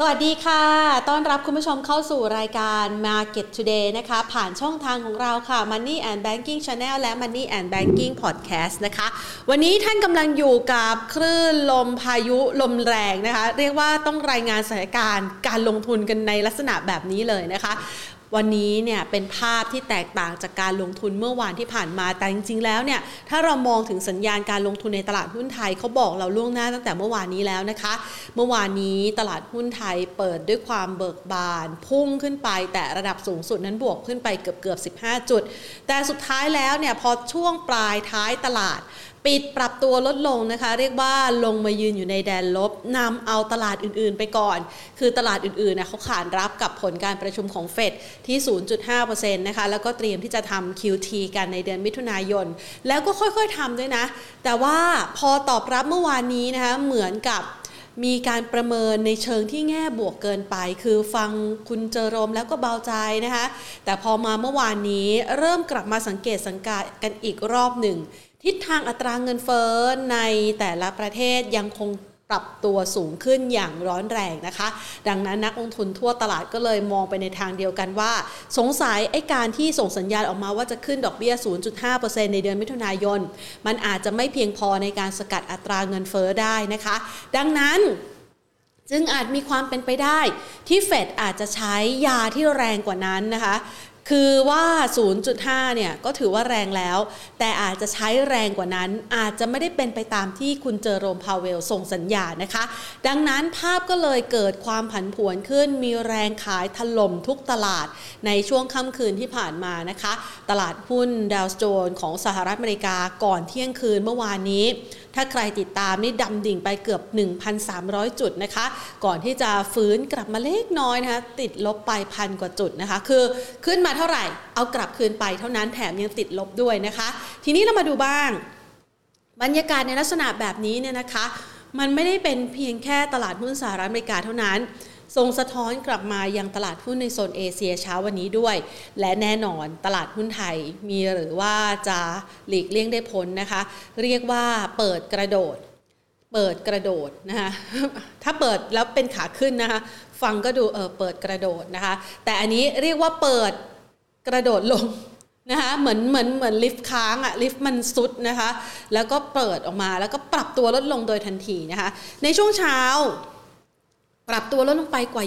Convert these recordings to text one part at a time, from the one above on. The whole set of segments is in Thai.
สวัสดีค่ะ ต้อนรับคุณผู้ชมเข้าสู่รายการ Market Today นะคะ ผ่านช่องทางของเราค่ะ Money and Banking Channel และ Money and Banking Podcast นะคะ วันนี้ท่านกำลังอยู่กับคลื่นลมพายุลมแรงนะคะ เรียกว่าต้องรายงานสถานการณ์การลงทุนกันในลักษณะแบบนี้เลยนะคะ วันนี้เนี่ยเป็นภาพที่แตกต่างจากการลงทุนเมื่อวานที่ผ่านมาแต่จริง ๆ แล้วเนี่ยถ้าเรามองถึงสัญญาณการลงทุนในตลาดหุ้นไทยเขาบอกเราล่วงหน้าตั้งแต่เมื่อวานนี้แล้วนะคะ เมื่อวานนี้ตลาดหุ้นไทยเปิดด้วยความเบิกบาน พุ่งขึ้นไปแต่ระดับสูงสุดนั้นบวกขึ้นไปเกือบเกือบ15 จุด แต่สุดท้ายแล้วเนี่ยพอช่วงปลายท้ายตลาด ปิดปรับตัวลดลงนะคะ เรียกว่าลงมายืนอยู่ในแดนลบนำเอาตลาดอื่นๆไปก่อน คือตลาดอื่นๆนะเขาขานรับกับผลการประชุมของเฟดที่ 0.5%นะคะแล้วก็เตรียมที่จะทำ QT กันในเดือนมิถุนายน แล้วก็ค่อยๆทำด้วยนะ แต่ว่าพอตอบรับเมื่อวานนี้นะคะเหมือนกับ มีการประเมินในเชิงที่แง่บวกเกินไป คือฟังคุณเจอรมแล้วก็เบาใจนะคะ แต่พอมาเมื่อวานนี้เริ่มกลับมาสังเกตสังกากันอีกรอบหนึ่ง ทิศทางอัตราเงินเฟ้อในแต่ละประเทศยังคง ปรับตัวสูงขึ้นอย่างร้อนแรงนะคะ ดังนั้นนักลงทุนทั่วตลาดก็เลยมองไปในทางเดียวกันว่า สงสัยไอ้การที่ส่งสัญญาณออกมาว่าจะขึ้นดอกเบี้ย 0.5%ในเดือนมิถุนายน มันอาจจะไม่เพียงพอในการสกัดอัตราเงินเฟ้อได้นะคะ ดังนั้นจึงอาจมีความเป็นไปได้ที่เฟดอาจจะใช้ยาที่แรงกว่านั้นนะคะ คือว่า 0.5 เนี่ยก็ถือว่าแรงแล้ว แต่อาจจะใช้แรงกว่านั้น อาจจะไม่ได้เป็นไปตามที่คุณเจอโรมพาวเวลส่งสัญญานะคะ ดังนั้นภาพก็เลยเกิดความผันผวนขึ้น มีแรงขายถล่มทุกตลาดในช่วงค่ำคืนที่ผ่านมานะคะ ตลาดหุ้นดาวโจนส์ของสหรัฐอเมริกาก่อนเที่ยงคืนเมื่อวานนี้ ถ้าใครติดตามนี่ดำดิ่งไปเกือบ 1,300 จุดนะคะ ก่อนที่จะฟื้นกลับมาเล็กน้อยนะคะ ติดลบไปพันกว่าจุดนะคะ คือขึ้นมาเท่าไหร่ เอากลับคืนไปเท่านั้นแถมยังติดลบด้วยนะคะ ทีนี้เรามาดูบ้าง บรรยากาศในลักษณะแบบนี้เนี่ยนะคะ มันไม่ได้เป็นเพียงแค่ตลาดหุ้นสหรัฐอเมริกาเท่านั้น ส่งสะท้อนกลับมายังตลาดหุ้นในโซนเอเชียเช้าวันนี้ด้วย และแน่นอนตลาดหุ้นไทยมีหรือว่าจะหลีกเลี่ยงได้พ้นนะคะ เรียกว่าเปิดกระโดด เปิดกระโดดนะคะถ้าเปิดแล้วเป็นขาขึ้นนะคะ ฟังก็ดูเออเปิดกระโดดนะคะ แต่อันนี้เรียกว่าเปิดกระโดดลงนะคะเหมือนเหมือนเหมือนลิฟต์ค้างอะลิฟต์มันซุดนะคะ แล้วก็เปิดออกมาแล้วก็ปรับตัวลดลงโดยทันทีนะคะ ในช่วงเช้า ปรับตัวลดลงไปกว่า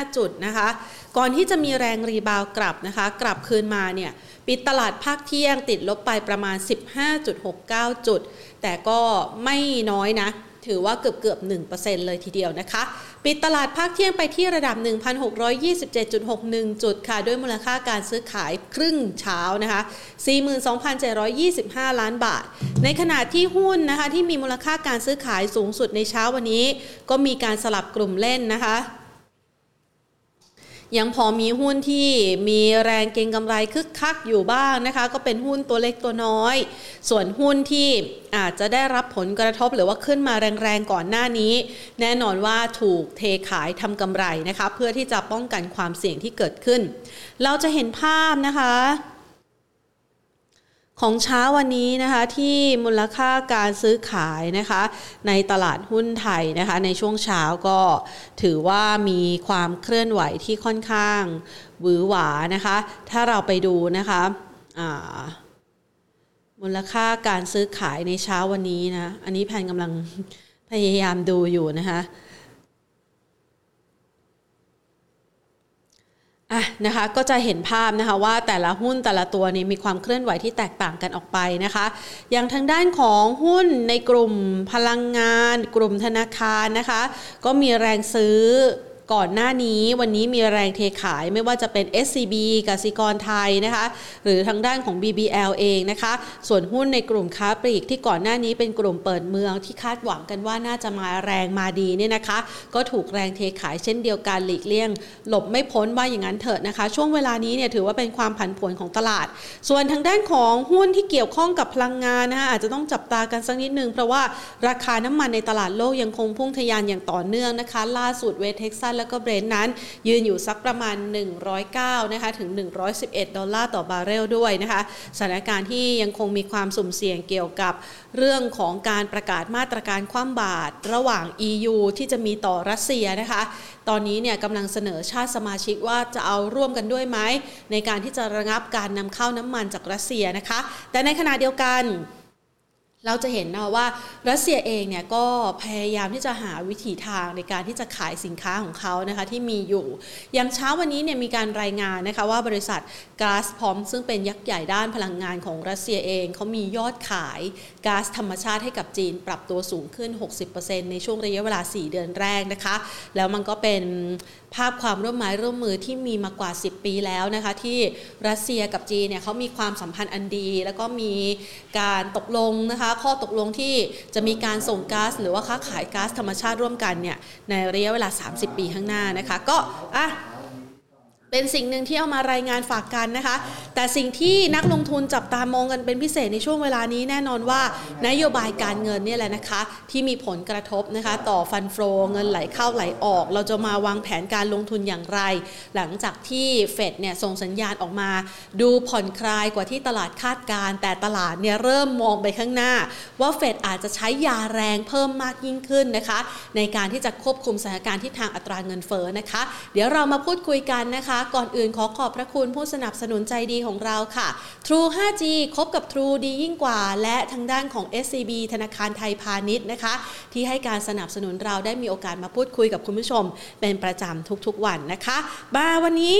25 จุดนะคะ ก่อนที่จะมีแรงรีบาวกลับนะคะ กลับคืนมาเนี่ยปิดตลาดภาคเที่ยงติดลบไปประมาณ 15.69 จุด แต่ก็ไม่น้อยนะ ถือว่าเกือบเกือบ1%เลยทีเดียวนะคะ ปิดตลาดภาคเที่ยงไปที่ระดับ 1,627.61 จุดค่ะ ด้วยมูลค่าการซื้อขายครึ่งเช้านะคะ 42,725 ล้านบาท ในขณะที่หุ้นนะคะที่มีมูลค่าการซื้อขายสูงสุดในเช้าวันนี้ ก็มีการสลับกลุ่มเล่นนะคะ ยังพอมีหุ้นที่มีแรงเก็งกำไรคึกคักอยู่บ้างนะคะ ก็เป็นหุ้นตัวเล็กตัวน้อย ส่วนหุ้นที่อาจจะได้รับผลกระทบหรือว่าขึ้นมาแรงๆก่อนหน้านี้ แน่นอนว่าถูกเทขายทำกำไรนะคะ เพื่อที่จะป้องกันความเสี่ยงที่เกิดขึ้น เราจะเห็นภาพนะคะ ของเช้าวันนี้นะคะที่มูลค่าการซื้อขายนะคะในตลาดหุ้นไทยนะคะในช่วงเช้าก็ถือว่ามีความเคลื่อนไหวที่ค่อนข้างหวือหวานะคะถ้าเราไปดูนะคะมูลค่าการซื้อขายในเช้าวันนี้นะอันนี้แพนกำลังพยายามดูอยู่นะคะ อะนะคะก็จะเห็นภาพนะคะว่าแต่ละหุ้นแต่ละตัวนี้มีความเคลื่อนไหวที่แตกต่างกันออกไปนะคะ อย่างทางด้านของหุ้นในกลุ่มพลังงาน กลุ่มธนาคารนะคะ ก็มีแรงซื้อ ก่อนหน้านี้วันนี้มีแรงเทขายไม่ว่าจะเป็น SCB กสิกรไทยนะคะหรือทางด้านของ BBL เองนะคะ ส่วนหุ้นในกลุ่มค้าปลีกที่ก่อนหน้านี้เป็นกลุ่มเปิดเมืองที่คาดหวังกันว่าน่าจะมาแรงมาดีเนี่ยนะคะ ก็ถูกแรงเทขายเช่นเดียวกันหลีกเลี่ยง หลบไม่พ้นว่าอย่างนั้นเถิดนะคะ ช่วงเวลานี้เนี่ยถือว่าเป็นความผันผวนของตลาด ส่วนทางด้านของหุ้นที่เกี่ยวข้องกับพลังงานนะคะอาจจะต้องจับตากันสักนิดนึงเพราะว่าราคาน้ำมันในตลาดโลกยังคงพุ่งทะยานอย่างต่อเนื่องนะคะ ล่าสุดเวสต์เท็กซัสแล้วก็เบรนท์นั้น ยืนอยู่สักประมาณ 109นะคะถึง 111 ดอลลาร์ต่อบาร์เรลด้วยนะคะสถานการณ์ที่ยังคงมีความสุ่มเสี่ยงเกี่ยวกับเรื่องของการประกาศมาตรการคว่ำบาตรระหว่าง EU ที่จะมีต่อรัสเซียนะคะ ตอนนี้เนี่ยกำลังเสนอชาติสมาชิกว่าจะเอาร่วมกันด้วยไหมในการที่จะระงับการนำเข้าน้ำมันจากรัสเซียนะคะ แต่ในขณะเดียวกัน เราจะเห็นนะว่ารัสเซียเองเนี่ยก็พยายามที่จะหาวิถีทางในการที่จะขายสินค้าของเขานะคะที่มีอยู่ อย่างเช้าวันนี้เนี่ยมีการรายงานนะคะว่าบริษัทก๊าซพร้อมซึ่งเป็นยักษ์ใหญ่ด้านพลังงานของรัสเซียเองเขามียอดขายก๊าซธรรมชาติให้กับจีนปรับตัวสูงขึ้น 60%ในช่วงระยะเวลา 4 เดือนแรกนะคะ แล้วมันก็เป็น ภาพความร่วมไม้ร่วมมือที่มีมากว่า 10 ปีแล้วนะคะที่รัสเซียกับจีนเนี่ยเขามีความสัมพันธ์อันดี แล้วก็มีการตกลงนะคะข้อตกลงที่จะมีการส่งก๊าซหรือว่าค้าขายก๊าซธรรมชาติร่วมกันเนี่ยในระยะเวลา 30 ปีข้างหน้านะคะก็อะ เป็นสิ่งหนึ่งที่เอามารายงานฝากกันนะคะ แต่สิ่งที่นักลงทุนจับตามองกันเป็นพิเศษในช่วงเวลานี้แน่นอนว่านโยบายการเงินเนี่ยแหละนะคะ ที่มีผลกระทบนะคะต่อฟันโฟเงินไหลเข้าไหลออก เราจะมาวางแผนการลงทุนอย่างไร หลังจากที่เฟดเนี่ยส่งสัญญาณออกมา ดูผ่อนคลายกว่าที่ตลาดคาดการแต่ตลาดเนี่ยเริ่มมองไปข้างหน้า ว่าเฟดอาจจะใช้ยาแรงเพิ่มมากยิ่งขึ้นนะคะ ในการที่จะควบคุมสถานการณ์ที่ทางอัตราเงินเฟ้อนะคะ เดี๋ยวเรามาพูดคุยกันนะคะก่อนอื่นขอขอบพระคุณผู้สนับสนุนใจดีของเราค่ะ True 5G คบกับ True ดียิ่งกว่า และทางด้านของ SCB ธนาคารไทยพาณิชย์นะคะ ที่ให้การสนับสนุนเราได้มีโอกาสมาพูดคุยกับคุณผู้ชม เป็นประจำทุกๆวันนะคะมาวันนี้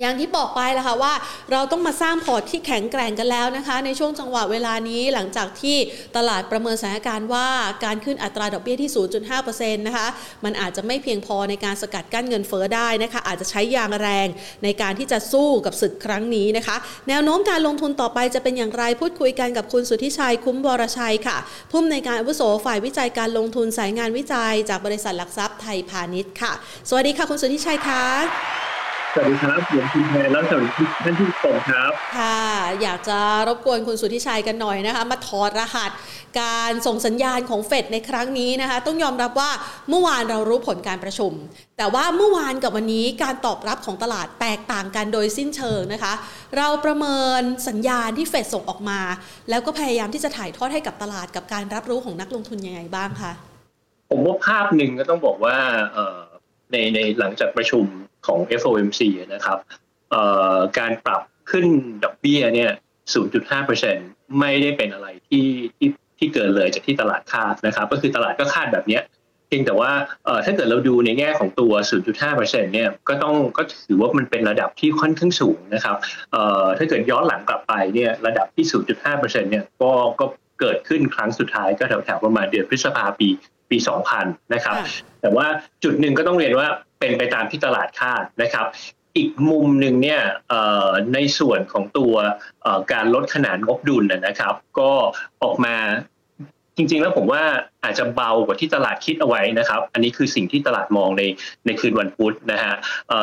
อย่างที่บอกไปแล้วค่ะว่าเราต้องมาสร้างพอร์ตที่แข็งแกร่งกันแล้วนะคะ ในช่วงจังหวะเวลานี้หลังจากที่ตลาดประเมินสถานการณ์ว่าการขึ้นอัตราดอกเบี้ยที่ 0.5%นะคะมันอาจจะไม่เพียงพอในการสกัดกั้นเงินเฟ้อได้นะคะ อาจจะใช้ยางแรงในการที่จะสู้กับศึกครั้งนี้นะคะ แนวโน้มการลงทุนต่อไปจะเป็นอย่างไรพูดคุยกันกับคุณสุทธิชัยคุ้มวรชัยค่ะผู้อำนวยการอาวุโสฝ่ายวิจัยการลงทุนสายงานวิจัย จากบริษัทหลักทรัพย์ไทยพาณิชย์ค่ะ สวัสดีค่ะคุณสุทธิชัยค่ะ สวัสดีครับผมคุณแพรแล้วสวัสดีท่านที่ชมครับ ค่ะ อยากจะรบกวนคุณสุทธิชัยกันหน่อยนะคะ มาถอดรหัสการส่งสัญญาณของเฟดในครั้งนี้นะคะ ต้องยอมรับว่าเมื่อวานเรารู้ผลการประชุม แต่ว่าเมื่อวานกับวันนี้การตอบรับของตลาดแตกต่างกันโดยสิ้นเชิงนะคะ เราประเมินสัญญาณที่เฟดส่งออกมา แล้วก็พยายามที่จะถ่ายทอดให้กับตลาดกับการรับรู้ของนักลงทุนยังไงบ้างคะผมว่าภาพหนึ่งก็ต้องบอกว่าในในหลังจากประชุม ของ FOMC นะครับการปรับขึ้นดอกเบี้ยเนี่ย 0.5%ไม่ได้เป็นอะไรที่ที่ที่เกินเลยจากที่ตลาดคาดนะครับ ก็คือตลาดก็คาดแบบนี้เพียงแต่ว่าถ้าเกิดเราดูในแง่ของตัว 0.5%เนี่ยก็ต้องก็ถือว่ามันเป็นระดับที่ค่อนข้างสูงนะครับถ้าเกิดย้อนหลังกลับไปเนี่ยระดับที่ 0.5%เนี่ยก็ก็เกิดขึ้นครั้งสุดท้ายก็แถวๆประมาณเดือนพฤษภาปีปี 2000 นะครับ แต่ว่าจุดหนึ่งก็ต้องเรียนว่า เป็นไปตามที่ตลาดคาดนะครับ อีกมุมหนึ่งเนี่ยในส่วนของตัวการลดขนาดงบดุลนะครับ ก็ออกมาจริงๆ แล้วผมว่าอาจจะเบากว่าที่ตลาดคิดเอาไว้นะครับ อันนี้คือสิ่งที่ตลาดมองในในคืนวันพุธนะฮะ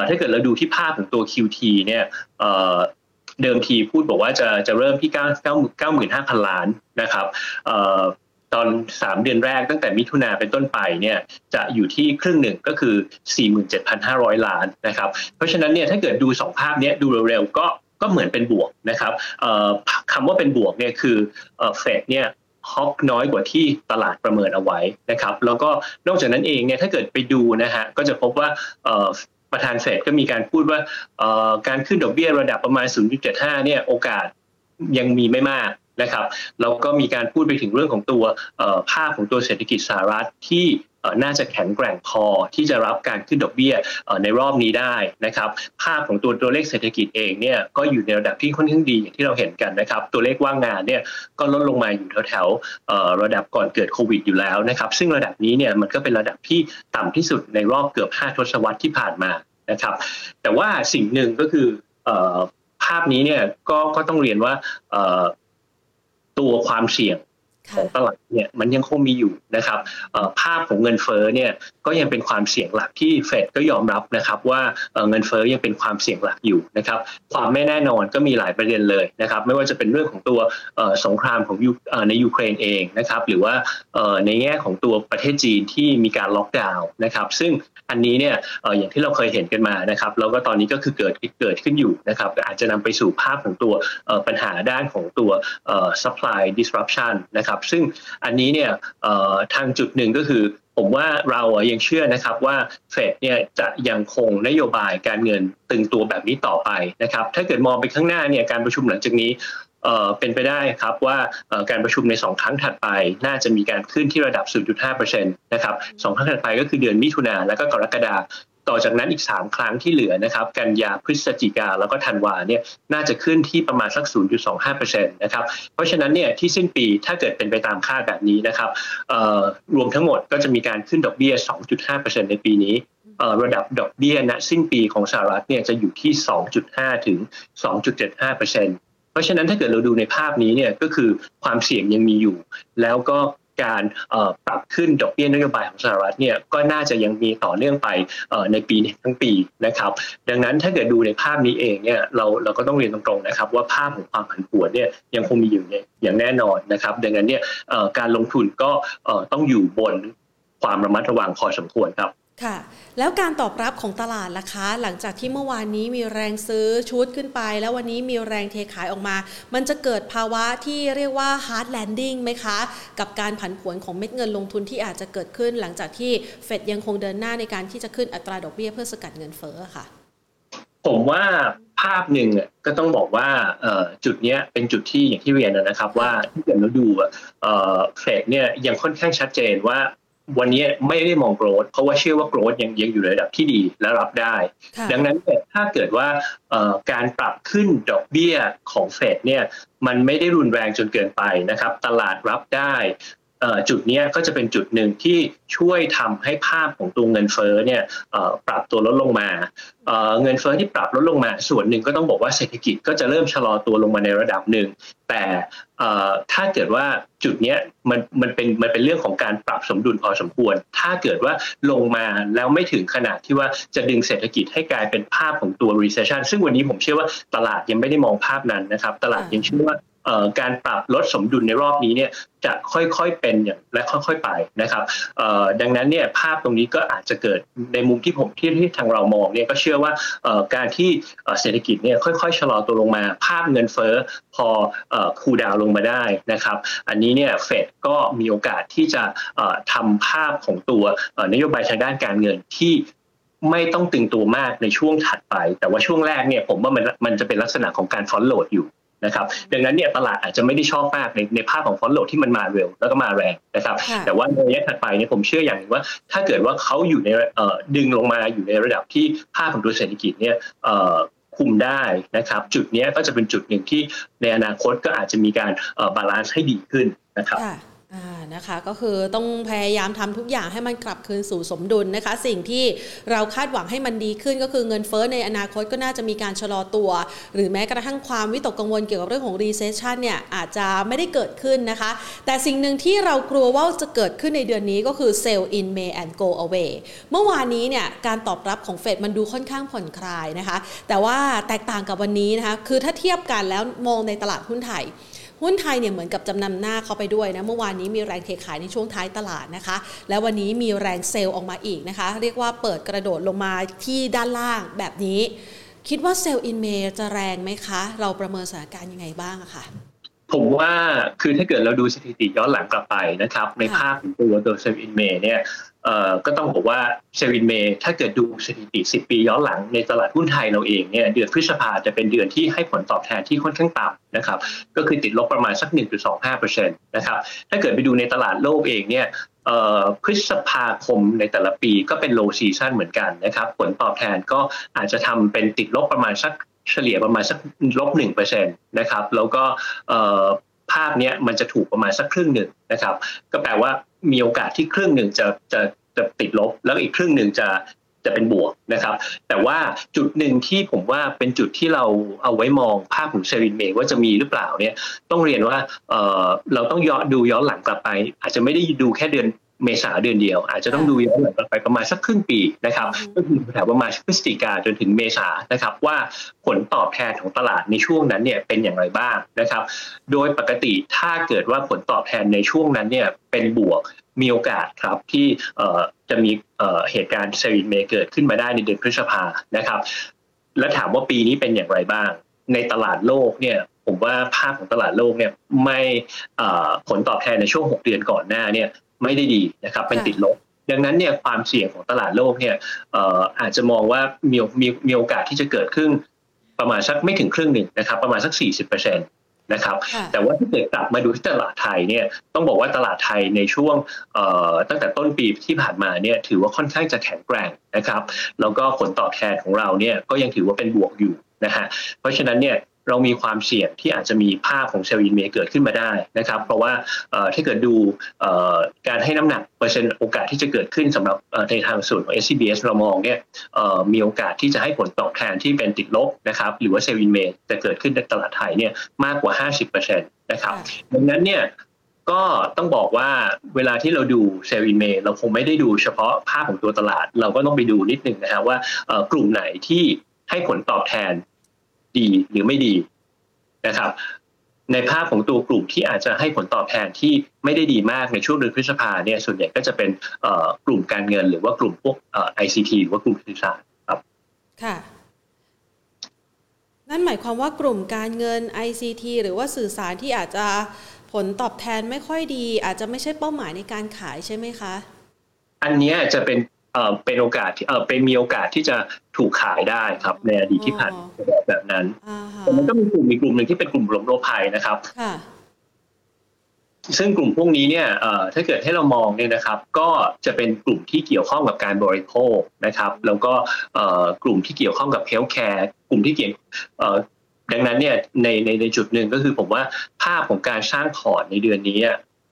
ถ้าเกิดเราดูที่ภาพของตัว QT เนี่ยเดิมทีพูดบอกว่าจะจะเริ่มที่9 9 95,000 ล้านนะครับ ตอน 3 เดือนแรกตั้งแต่มิถุนาเป็นต้นไปเนี่ยจะอยู่ที่ครึ่งหนึ่งก็คือ 47,500 ล้านนะครับเพราะฉะนั้นเนี่ยถ้าเกิดดู 2 ภาพนี้ดูเร็วๆก็ก็เหมือนเป็นบวกนะครับคำว่าเป็นบวกเนี่ยคือเฟดเนี่ยฮอกน้อยกว่าที่ตลาดประเมินเอาไว้นะครับ แล้วก็นอกจากนั้นเองเนี่ยถ้าเกิดไปดูนะฮะก็จะพบว่าประธานเฟดก็มีการพูดว่าการขึ้นดอกเบี้ยระดับประมาณ 0.75 เนี่ยโอกาสยังมีไม่มาก นะครับแล้วก็มีการพูดไปถึงเรื่องของตัวภาพของตัวเศรษฐกิจสหรัฐที่น่าจะแข็งแกร่งพอที่จะรับการขึ้นดอกเบี้ยในรอบนี้ได้นะครับ ภาพของตัวตัวเลขเศรษฐกิจเองเนี่ยก็อยู่ในระดับที่ค่อนข้างดีอย่างที่เราเห็นกันนะครับ ตัวเลขว่างงานเนี่ยก็ลดลงมาอยู่แถวๆระดับก่อนเกิดโควิดอยู่แล้วนะครับ ซึ่งระดับนี้เนี่ยมันก็เป็นระดับที่ต่ำที่สุดในรอบเกือบ 5 ทศวรรษที่ผ่านมานะครับ แต่ว่าสิ่งหนึ่งก็คือภาพนี้เนี่ยก็ก็ต้องเรียนว่า ตัวความเสี่ยง ของตลาดเนี่ยมันยังคงมีอยู่นะครับภาพของเงินเฟ้อเนี่ยก็ยังเป็นความเสี่ยงหลักที่เฟดก็ยอมรับนะครับว่าเงินเฟ้อยังเป็นความเสี่ยงหลักอยู่นะครับความไม่แน่นอนก็มีหลายประเด็นเลยนะครับไม่ว่าจะเป็นเรื่องของตัวสงครามของในยูเครนเองนะครับหรือว่าในแง่ของตัวประเทศจีนที่มีการล็อกดาวน์นะครับซึ่งอันนี้เนี่ยอย่างที่เราเคยเห็นกันมานะครับแล้วก็ตอนนี้ก็คือเกิดเกิดขึ้นอยู่นะครับอาจจะนำไปสู่ภาพของตัวปัญหาด้านของตัว supply disruption นะครับซึ่งอันนี้เนี่ยทางจุดหนึ่งก็คือผมว่าเรายังเชื่อนะครับว่าเฟดเนี่ยจะยังคงนโยบายการเงินตึงตัวแบบนี้ต่อไปนะครับ ถ้าเกิดมองไปข้างหน้าเนี่ยการประชุมหลังจากนี้เป็นไปได้ครับว่าการประชุมใน 2 ครั้งถัดไป น่าจะมีการขึ้นที่ระดับ 0.5%นะครับสองครั้งถัดไปก็คือเดือนมิถุนาและก็กรกฎา ต่อจากนั้นอีก 3 ครั้งที่เหลือนะครับ กันยาพฤศจิกาแล้วก็ธันวาเนี่ยน่าจะขึ้นที่ประมาณสัก 0.25%นะครับ เพราะฉะนั้นเนี่ยที่สิ้นปีถ้าเกิดเป็นไปตามค่าแบบนี้นะครับรวมทั้งหมดก็จะมีการขึ้นดอกเบี้ย 2.5%ในปีนี้ระดับดอกเบี้ยณสิ้นปีของสหรัฐเนี่ยจะอยู่ที่ 2.5 ถึง 2.75%เพราะฉะนั้นถ้าเกิดเราดูในภาพนี้เนี่ยก็คือความเสี่ยงยังมีอยู่ แล้วก็ การปรับขึ้นดอกเบี้ยนโยบายของสหรัฐเนี่ยก็น่าจะยังมีต่อเนื่องไปในปีทั้งปีนะครับดังนั้นถ้าเกิดดูในภาพนี้เองเนี่ยเราเราก็ต้องเรียนตรงๆนะครับว่าภาพของความผันผวนเนี่ยยังคงมีอยู่อย่างแน่นอนนะครับดังนั้นเนี่ยการลงทุนก็ต้องอยู่บนความระมัดระวังพอสมควรครับ ค่ะ แล้วการตอบรับของตลาดล่ะคะ หลังจากที่เมื่อวานนี้มีแรงซื้อชุดขึ้นไป แล้ววันนี้มีแรงเทขายออกมา มันจะเกิดภาวะที่เรียกว่า hard landing ไหมคะ กับการผันผวนของเม็ดเงินลงทุนที่อาจจะเกิดขึ้น หลังจากที่เฟดยังคงเดินหน้าในการที่จะขึ้นอัตราดอกเบี้ยเพื่อสกัดเงินเฟ้อค่ะ ผมว่าภาพหนึ่งก็ต้องบอกว่าจุดนี้เป็นจุดที่อย่างที่เรียนนะครับว่าที่เกิดเราดูเฟดเนี่ยยังค่อนข้างชัดเจนว่า วันนี้ไม่ได้มองโกรดเพราะว่าเชื่อว่าโกรดยังยังอยู่ในระดับที่ดีและรับได้ ดังนั้นถ้าเกิดว่าการปรับขึ้นดอกเบี้ยของเฟดเนี่ยมันไม่ได้รุนแรงจนเกินไปนะครับ ตลาดรับได้ จุดนี้ก็จะเป็นจุดหนึ่งที่ช่วยทำให้ภาพของตัวเงินเฟ้อเนี่ยปรับตัวลดลงมา เงินเฟ้อที่ปรับลดลงมา ส่วนหนึ่งก็ต้องบอกว่าเศรษฐกิจก็จะเริ่มชะลอตัวลงมาในระดับหนึ่ง แต่ถ้าเกิดว่าจุดนี้มันมันเป็นมันเป็นเรื่องของการปรับสมดุลพอสมควร ถ้าเกิดว่าลงมาแล้วไม่ถึงขนาดที่ว่าจะดึงเศรษฐกิจให้กลายเป็นภาพของตัว recession ซึ่งวันนี้ผมเชื่อว่าตลาดยังไม่ได้มองภาพนั้นนะครับ ตลาดยังเชื่อว่า การปรับลดสมดุลในรอบนี้เนี่ยจะค่อยๆเป็นอย่างและค่อยๆไปนะครับดังนั้นเนี่ยภาพตรงนี้ก็อาจจะเกิดในมุมที่ผมที่ที่ทางเรามองเนี่ยก็เชื่อว่าการที่เศรษฐกิจเนี่ยค่อยๆชะลอตัวลงมา ภาพเงินเฟ้อพอคูดาวลงมาได้นะครับ อันนี้เนี่ยเฟดก็มีโอกาสที่จะทำภาพของตัวนโยบายทางด้านการเงินที่ไม่ต้องตึงตัวมากในช่วงถัดไป แต่ว่าช่วงแรกเนี่ยผมว่ามันมันจะเป็นลักษณะของการฟอนโหลดอยู่ นะครับดังนั้นเนี่ยตลาดอาจจะไม่ได้ชอบมากในในภาพของฟอนโหลดที่มันมาเร็วแล้วก็มาแรงนะครับ แต่ว่าในระยะถัดไปเนี่ยผมเชื่ออย่างนึงว่า ถ้าเกิดว่าเขาอยู่ในดึงลงมาอยู่ในระดับที่ภาพของตัวเศรษฐกิจเนี่ยคุมได้นะครับจุดนี้ก็จะเป็นจุดหนึ่งที่ในอนาคตก็อาจจะมีการ balance ให้ดีขึ้นนะครับอ่า นะคะก็คือต้องพยายามทำทุกอย่างให้มันกลับคืนสู่สมดุลนะคะ สิ่งที่เราคาดหวังให้มันดีขึ้นก็คือเงินเฟ้อในอนาคตก็น่าจะมีการชะลอตัว หรือแม้กระทั่งความวิตกกังวลเกี่ยวกับเรื่องของ recession เนี่ยอาจจะไม่ได้เกิดขึ้นนะคะ แต่สิ่งหนึ่งที่เรากลัวว่าจะเกิดขึ้นในเดือนนี้ก็คือ sell in May and go away เมื่อวานนี้เนี่ยการตอบรับของเฟดมันดูค่อนข้างผ่อนคลายนะคะ แต่ว่าแตกต่างกับวันนี้นะคะคือถ้าเทียบกันแล้วมองในตลาดหุ้นไทย หุ้นไทยเนี่ยเหมือนกับจำนำหน้าเขาไปด้วยนะเมื่อวานนี้มีแรงเทขายในช่วงท้ายตลาดนะคะ และวันนี้มีแรง sell ออกมาอีกนะคะ เรียกว่าเปิดกระโดดลงมาที่ด้านล่างแบบนี้ คิดว่า Sell in May จะแรงไหมคะ เราประเมินสถานการณ์ยังไงบ้างอะคะ ผมว่าคือถ้าเกิดเราดูสถิติย้อนหลังกลับไปนะครับ ในภาพของตัวตัว Sell in May เนี่ยก็ต้องบอกว่า Sell in May ถ้าเกิดดูสถิติ 10 ปีย้อนหลังในตลาดหุ้นไทยเราเองเนี่ยเดือนพฤษภาจะเป็นเดือนที่ให้ผลตอบแทนที่ค่อนข้างต่ำนะครับก็คือติดลบประมาณสัก 1.25%นะครับถ้าเกิดไปดูในตลาดโลกเองเนี่ยพฤษภาคมในแต่ละปีก็เป็น low season เหมือนกันนะครับ ผลตอบแทนก็อาจจะทำเป็นติดลบประมาณสัก เฉลี่ยประมาณสักลบหนึ่งเปอร์เซ็นต์นะครับแล้วก็ภาพนี้มันจะถูกประมาณสักครึ่งหนึ่งนะครับ ก็แปลว่ามีโอกาสที่ครึ่งหนึ่งจะจะจะติดลบ แล้วอีกครึ่งหนึ่งจะจะเป็นบวกนะครับ แต่ว่าจุดหนึ่งที่ผมว่าเป็นจุดที่เราเอาไว้มองภาพของเซรินเมว่าจะมีหรือเปล่าเนี่ยต้องเรียนว่าเเราต้องย้อนดูย้อนหลังกลับไป อาจจะไม่ได้ดูแค่เดือน เมษาเดือนเดียว อาจจะต้องดูย้อนหลังไปประมาณสักครึ่งปีนะครับก็คือแถวประมาณพฤศจิกาจนถึงเมษานะครับว่าผลตอบแทนของตลาดในช่วงนั้นเนี่ยเป็นอย่างไรบ้างนะครับ โดยปกติถ้าเกิดว่าผลตอบแทนในช่วงนั้นเนี่ยเป็นบวกมีโอกาสครับที่จะมีเหตุการณ์เซรินเมเกิดขึ้นมาได้ในเดือนพฤษภานะครับ และถามว่าปีนี้เป็นอย่างไรบ้าง ในตลาดโลกเนี่ยผมว่าภาพของตลาดโลกเนี่ยไม่ผลตอบแทนในช่วง 6 เดือนก่อนหน้าเนี่ย ไม่ได้ดีนะครับเป็นติดลบ ดังนั้นเนี่ยความเสี่ยงของตลาดโลกเนี่ยอาจจะมองว่ามีมีมีโอกาสที่จะเกิดขึ้นประมาณสักไม่ถึงครึ่งหนึ่งนะครับ ประมาณสัก 40%นะครับ แต่ว่าถ้าเกิดกลับมาดูที่ตลาดไทยเนี่ยต้องบอกว่าตลาดไทยในช่วงตั้งแต่ต้นปีที่ผ่านมาเนี่ยถือว่าค่อนข้างจะแข็งแกร่งนะครับ แล้วก็ผลตอบแทนของเราเนี่ยก็ยังถือว่าเป็นบวกอยู่นะฮะเพราะฉะนั้นเนี่ย เรามีความเสี่ยงที่อาจจะมีภาพของ Sell in May เกิดขึ้นมาได้นะครับ เพราะว่าถ้าเกิดดูการให้น้ำหนักเปอร์เซ็นต์โอกาสที่จะเกิดขึ้นสำหรับในทางส่วนของ SCBS เรามองเนี่ยมีโอกาสที่จะให้ผลตอบแทนที่เป็นติดลบนะครับหรือว่า Sell in May จะเกิดขึ้นในตลาดไทยเนี่ยมากกว่า 50%นะครับดังนั้นเนี่ยก็ต้องบอกว่าเวลาที่เราดู Sell in May เราคงไม่ได้ดูเฉพาะภาพของตัวตลาด เราก็ต้องไปดูนิดนึงนะครับว่ากลุ่มไหนที่ให้ผลตอบแทน ดีหรือไม่ดีนะครับ ในภาพของตัวกลุ่มที่อาจจะให้ผลตอบแทนที่ไม่ได้ดีมากในช่วงเดือนพฤษภาเนี่ยส่วนใหญ่ก็จะเป็นกลุ่มการเงิน หรือว่ากลุ่มพวกไอซีทีหรือว่ากลุ่มสื่อสารครับค่ะนั่นหมายความว่ากลุ่มการเงิน ICT หรือว่าสื่อสารที่อาจจะผลตอบแทนไม่ค่อยดี อาจจะไม่ใช่เป้าหมายในการขายใช่ไหมคะ อันนี้จะเป็น เอ่อเป็นโอกาสที่เอ่อเป็นมีโอกาสที่จะถูกขายได้ครับในอดีตที่ผ่านแบบนั้นแต่มันก็มีกลุ่มมีกลุ่มหนึ่งที่เป็นกลุ่มหลมโลภัยนะครับซึ่งกลุ่มพวกนี้เนี่ยถ้าเกิดให้เรามองเนี่ยนะครับ ก็จะเป็นกลุ่มที่เกี่ยวข้องกับการบริโภคนะครับ แล้วก็กลุ่มที่เกี่ยวข้องกับ healthcare กลุ่มที่เกี่ยวดังนั้นเนี่ยในในในจุดหนึ่งก็คือผมว่าภาพของการสร้างพอร์ตในเดือนนี้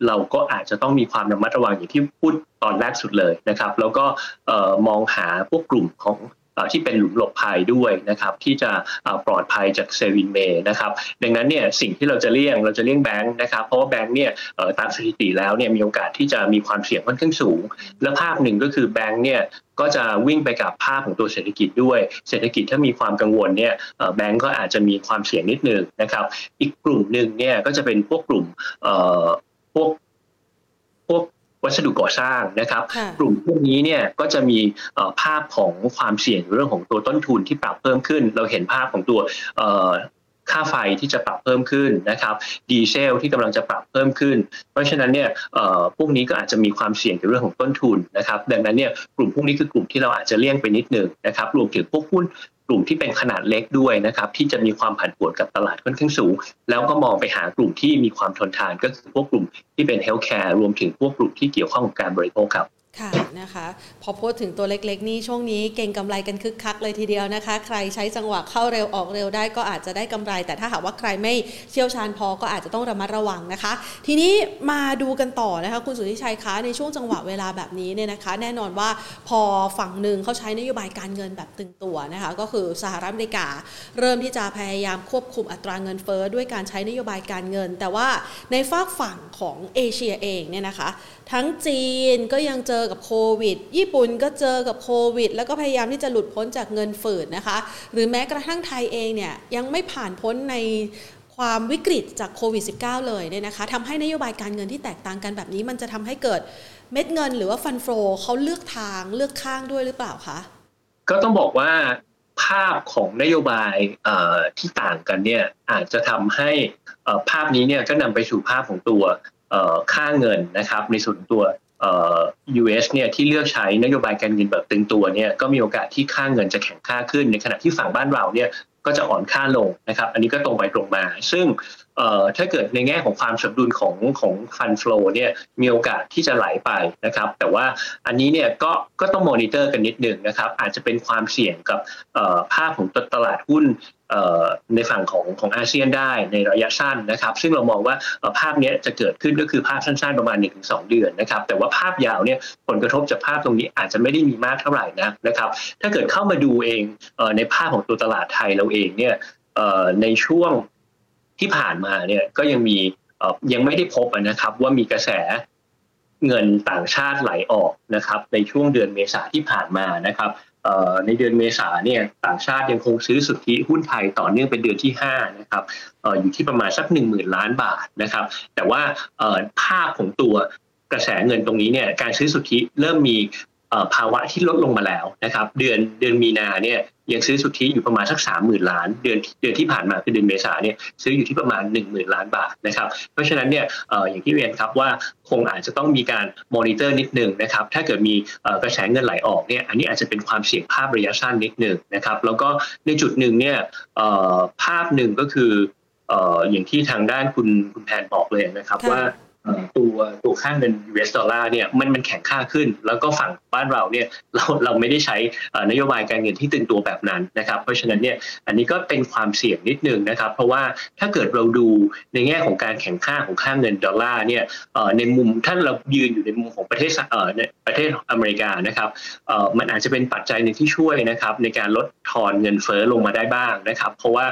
เราก็อาจจะต้องมีความระมัดระวังอย่างที่พูดตอนแรกสุดเลยนะครับ แล้วก็มองหาพวกกลุ่มของที่เป็นหลุมหลบภัยด้วยนะครับ ที่จะปลอดภัยจาก Sell in May นะครับดังนั้นเนี่ยสิ่งที่เราจะเลี่ยงเราจะเลี่ยงแบงค์นะครับ เพราะว่าแบงค์เนี่ยตามสถิติแล้วเนี่ยมีโอกาสที่จะมีความเสี่ยงค่อนข้างสูง และภาพหนึ่งก็คือแบงค์เนี่ยก็จะวิ่งไปกับภาพของตัวเศรษฐกิจด้วย เศรษฐกิจถ้ามีความกังวลเนี่ยแบงก์ก็อาจจะมีความเสี่ยงนิดนึงนะครับ อีกกลุ่มหนึ่งเนี่ยก็จะเป็นพวกกลุ่ม พวกพวกวัสดุก่อสร้างนะครับ กลุ่มพวกนี้เนี่ยก็จะมีภาพของความเสี่ยงเรื่องของตัวต้นทุนที่ปรับเพิ่มขึ้น เราเห็นภาพของตัวค่าไฟที่จะปรับเพิ่มขึ้นนะครับ ดีเซลที่กำลังจะปรับเพิ่มขึ้น เพราะฉะนั้นเนี่ยพวกนี้ก็อาจจะมีความเสี่ยงเกี่ยวเรื่องของต้นทุนนะครับ ดังนั้นเนี่ยกลุ่มพวกนี้คือกลุ่มที่เราอาจจะเลี่ยงไปนิดหนึ่งนะครับ รวมถึงพวกหุ้น กลุ่มที่เป็นขนาดเล็กด้วยนะครับที่จะมีความผันผวนกับตลาดค่อนข้างสูง แล้วก็มองไปหากลุ่มที่มีความทนทานก็คือพวกกลุ่มที่เป็นเฮลท์แคร์รวมถึงพวกกลุ่มที่เกี่ยวข้องกับการบริโภคครับ ค่ะนะคะพอพูดถึงตัวเล็กๆ นี่ช่วงนี้เก่งกำไรกันคึกคักเลยทีเดียวนะคะ ใครใช้จังหวะเข้าเร็วออกเร็วได้ก็อาจจะได้กำไร แต่ถ้าหากว่าใครไม่เชี่ยวชาญพอก็อาจจะต้องระมัดระวังนะคะ ทีนี้มาดูกันต่อนะคะคุณสุทธิชัยคะในช่วงจังหวะเวลาแบบนี้เนี่ยนะคะ แน่นอนว่าพอฝั่งหนึ่งเขาใช้นโยบายการเงินแบบตึงตัวนะคะก็คือสหรัฐอเมริกา เริ่มที่จะพยายามควบคุมอัตราเงินเฟ้อด้วยการใช้นโยบายการเงิน แต่ว่าในฝากฝั่งของเอเชียเองเนี่ยนะคะ ทั้งจีนก็ยังเจอกับโควิด ญี่ปุ่นก็เจอกับโควิด แล้วก็พยายามที่จะหลุดพ้นจากเงินฝืดนะคะ หรือแม้กระทั่งไทยเองเนี่ยยังไม่ผ่านพ้นในความวิกฤตจากโควิด -19 เลยเนี่ยนะคะทำให้นโยบายการเงินที่แตกต่างกันแบบนี้ มันจะทำให้เกิดเม็ดเงินหรือว่าฟันโฟเขาเลือกทางเลือกข้างด้วยหรือเปล่าคะ ก็ต้องบอกว่าภาพของนโยบายที่ต่างกันเนี่ยอาจจะทำให้ภาพนี้เนี่ยก็นำไปสู่ภาพของตัวค่าเงินนะครับ ในส่วนตัว US เนี่ยที่เลือกใช้นโยบายการเงินแบบตึงตัวเนี่ยก็มีโอกาสที่ค่าเงินจะแข็งค่าขึ้น ในขณะที่ฝั่งบ้านเราเนี่ยก็จะอ่อนค่าลงนะครับ อันนี้ก็ตรงไปตรงมา ซึ่งถ้าเกิดในแง่ของความสมดุลของของฟันฟลูเนี่ยมีโอกาสที่จะไหลไปนะครับ แต่ว่าอันนี้เนี่ยก็ก็ต้องมอนิเตอร์กันนิดหนึ่งนะครับอาจจะเป็นความเสี่ยงกับภาพของตลาดหุ้นในฝั่งของของอาเซียนได้ในระยะสั้นนะครับ ซึ่งเรามองว่าภาพนี้จะเกิดขึ้นก็คือภาพสั้นๆประมาณ 1-2 เดือนนะครับ แต่ว่าภาพยาวเนี่ยผลกระทบจากภาพตรงนี้อาจจะไม่ได้มีมากเท่าไหร่นะนะครับ ถ้าเกิดเข้ามาดูเองในภาพของตัวตลาดไทยเราเองเนี่ยในช่วง ที่ผ่านมาเนี่ยก็ยังมียังไม่ได้พบนะครับว่ามีกระแสเงินต่างชาติไหลออกนะครับในช่วงเดือนเมษาที่ผ่านมานะครับในเดือนเมษาเนี่ยต่างชาติยังคงซื้อสุทธิหุ้นไทยต่อเนื่องเป็นเดือนที่5นะครับอยู่ที่ประมาณสัก 1 0,000 ล้านบาทนะครับ แต่ว่าภาพของตัวกระแสเงินตรงนี้เนี่ยการซื้อสุทธิเริ่มมี ภาวะที่ลดลงมาแล้วนะครับ เดือนเดือนมีนาเนี่ยยังซื้อสุทธิอยู่ประมาณสักสามหมื่นล้าน เดือนเดือนที่ผ่านมาคือเดือนเมษาเนี่ยซื้ออยู่ที่ประมาณ 1 0,000 ล้านบาทนะครับ เพราะฉะนั้นเนี่ยอย่างที่เรียนครับว่าคงอาจจะต้องมีการมอนิเตอร์นิดนึงนะครับ ถ้าเกิดมีกระแสเงินไหลออกเนี่ยอันนี้อาจจะเป็นความเสี่ยงภาพระยะสั้นนิดนึงนะครับ แล้วก็ในจุดหนึ่งเนี่ยภาพหนึ่งก็คืออย่างที่ทางด้านคุณคุณแพนบอกเลยนะครับว่า ตัวตัวค่าเงิน US ดอลลาร์เนี่ยมันมันแข็งค่าขึ้น แล้วก็ฝั่งบ้านเราเนี่ยเราเราไม่ได้ใช้นโยบายการเงินที่ตึงตัวแบบนั้นนะครับเพราะฉะนั้นเนี่ยอันนี้ก็เป็นความเสี่ยงนิดนึงนะครับ เพราะว่าถ้าเกิดเราดูในแง่ของการแข่งค่าของค่าเงินดอลลาร์เนี่ยในมุมถ้าเรายืนอยู่ในมุมของประเทศในประเทศอเมริกานะครับมันอาจจะเป็นปัจจัยหนึ่งที่ช่วยนะครับในการลดทอนเงินเฟ้อลงมาได้บ้างนะครับเพราะว่า